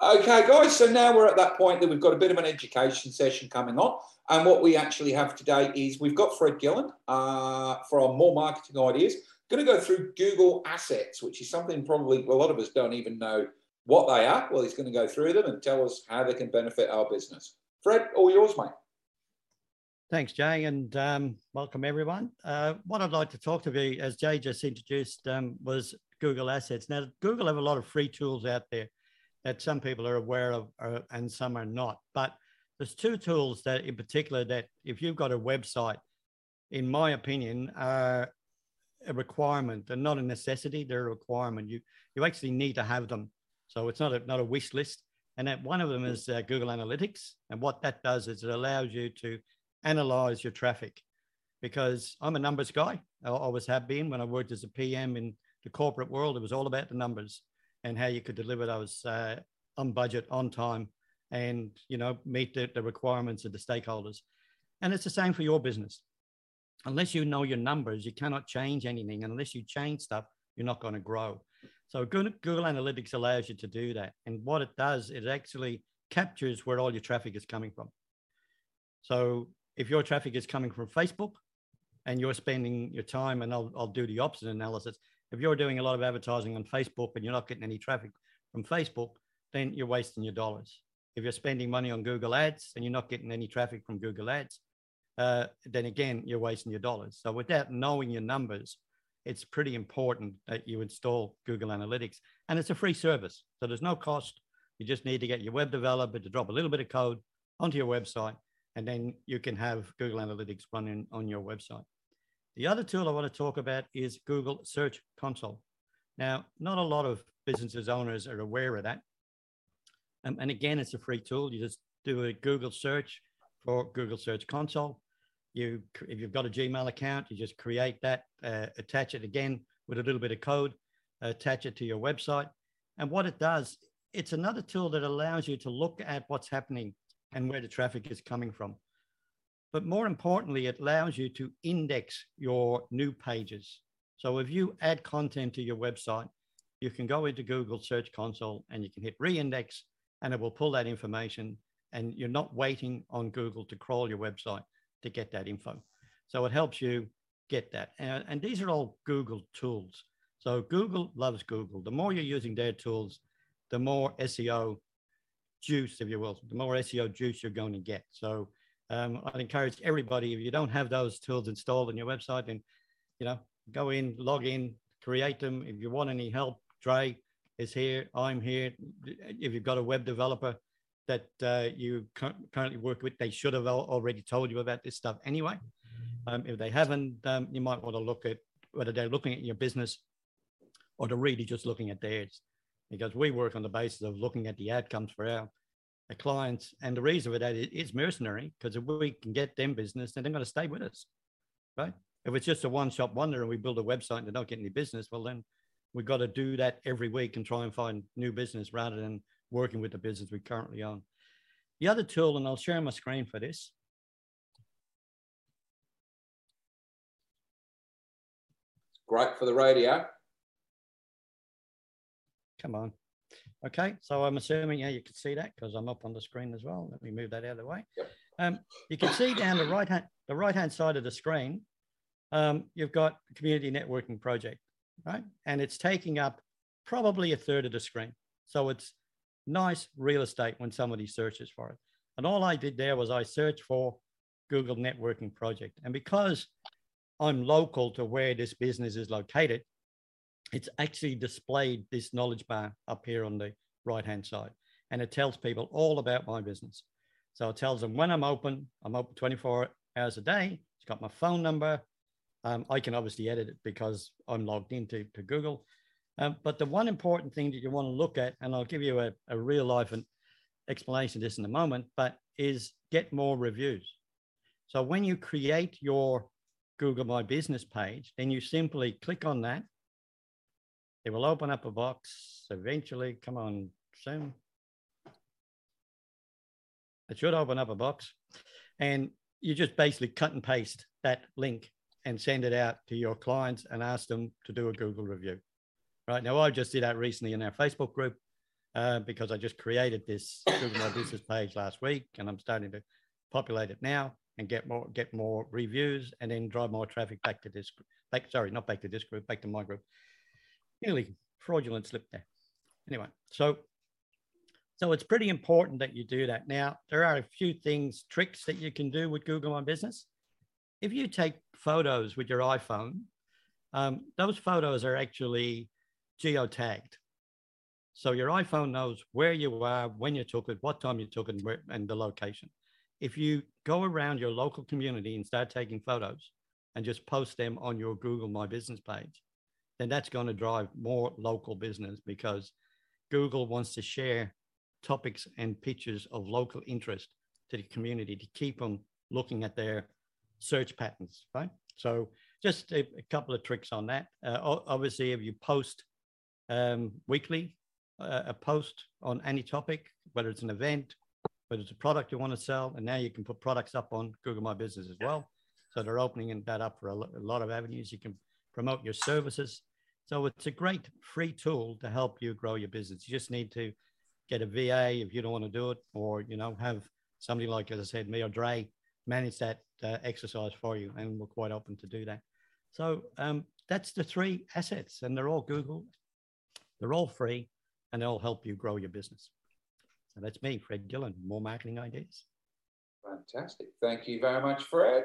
Okay, guys, so now we're at that point that we've got a bit of an education session coming on. And what we actually have today is we've got Fred Gillen uh, from More Marketing Ideas, going to go through Google Assets, which is something probably a lot of us don't even know what they are. Well, he's going to go through them and tell us how they can benefit our business. Fred, all yours, mate. Thanks, Jay, and um, welcome everyone. Uh, what I'd like to talk to you, as Jay just introduced, um, was Google Assets. Now, Google have a lot of free tools out there that some people are aware of uh, and some are not. But there's two tools that, in particular, that if you've got a website, in my opinion, are a requirement. They're not a necessity; they're a requirement. You you actually need to have them. So it's not a not a wish list. And that one of them is uh, Google Analytics. And what that does is it allows you to analyze your traffic. Because I'm a numbers guy. I always have been. When I worked as a PM in the corporate world, it was all about the numbers and how you could deliver those uh, on budget, on time, and you know meet the, the requirements of the stakeholders. And it's the same for your business. Unless you know your numbers, you cannot change anything. Unless you change stuff, you're not going to grow. So Google, Google Analytics allows you to do that. And what it does, it actually captures where all your traffic is coming from. So if your traffic is coming from Facebook and you're spending your time, and I'll, I'll do the opposite analysis, if you're doing a lot of advertising on Facebook and you're not getting any traffic from Facebook, then you're wasting your dollars. If you're spending money on Google Ads and you're not getting any traffic from Google Ads, uh, then again, you're wasting your dollars. So without knowing your numbers, it's pretty important that you install Google Analytics. And it's a free service. So there's no cost. You just need to get your web developer to drop a little bit of code onto your website, and then you can have Google Analytics running on your website. The other tool I want to talk about is Google Search Console. Now, not a lot of businesses owners are aware of that. Um, and again, it's a free tool. You just do a Google search for Google Search Console. You, if you've got a Gmail account, you just create that, uh, attach it again with a little bit of code, attach it to your website. And what it does, it's another tool that allows you to look at what's happening and where the traffic is coming from. But more importantly, it allows you to index your new pages. So if you add content to your website, you can go into Google Search Console and you can hit reindex and it will pull that information and you're not waiting on Google to crawl your website to get that info. So it helps you get that. And, and these are all Google tools. So Google loves Google. The more you're using their tools, the more SEO juice, if you will, the more SEO juice you're going to get. So um, I'd encourage everybody, if you don't have those tools installed on your website, then, you know, go in, log in, create them. If you want any help, Dre is here. I'm here. If you've got a web developer that uh, you currently work with, they should have already told you about this stuff anyway. Um, if they haven't, um, you might want to look at whether they're looking at your business or they're really just looking at theirs. Because we work on the basis of looking at the outcomes for our clients. And the reason for that is mercenary, because if we can get them business, then they're going to stay with us, right? If it's just a one shop wonder and we build a website and they don't get any business, well, then we've got to do that every week and try and find new business rather than working with the business we currently own. The other tool, and I'll share my screen for this. Great for the radio. Come on. Okay, so I'm assuming yeah, you can see that because I'm up on the screen as well. Let me move that out of the way. Yep. Um, you can see down the right hand the right hand side of the screen, um, you've got community networking project, right? And it's taking up probably a third of the screen. So it's nice real estate when somebody searches for it. And all I did there was I searched for Google networking project. And because I'm local to where this business is located, it's actually displayed this knowledge bar up here on the right hand side. And it tells people all about my business. So it tells them when I'm open, I'm open 24 hours a day. It's got my phone number. Um, I can obviously edit it because I'm logged into to Google. Um, but the one important thing that you want to look at, and I'll give you a, a real life explanation of this in a moment, but is get more reviews. So when you create your Google My Business page, then you simply click on that it will open up a box eventually. Come on, soon. It should open up a box. And you just basically cut and paste that link and send it out to your clients and ask them to do a Google review. Right now, I just did that recently in our Facebook group. uh, because I just created this Google My Business page last week, and I'm starting to populate it now and get more get more reviews, and then drive more traffic back to this. Back, sorry, not back to this group, back to my group. Nearly fraudulent slip there. Anyway, so so it's pretty important that you do that. Now, there are a few things, tricks that you can do with Google My Business. If you take photos with your iPhone, um, those photos are actually geotagged. So your iPhone knows where you are, when you took it, what time you took it, and, where, and the location. If you go around your local community and start taking photos and just post them on your Google My Business page, then that's going to drive more local business because Google wants to share topics and pictures of local interest to the community to keep them looking at their search patterns, right? So just a, a couple of tricks on that. Uh, obviously, if you post um, weekly, uh, a post on any topic, whether it's an event, whether it's a product you want to sell, and now you can put products up on Google My Business as well. So they're opening that up for a, a lot of avenues. You can promote your services. So it's a great free tool to help you grow your business. You just need to get a VA if you don't want to do it, or you know have somebody like, as I said, me or Dre manage that uh, exercise for you, and we're quite open to do that. So um, that's the three assets, and they're all Google. They're all free, and they'll help you grow your business. So that's me, Fred Gillen. More marketing ideas. Fantastic. Thank you very much, Fred.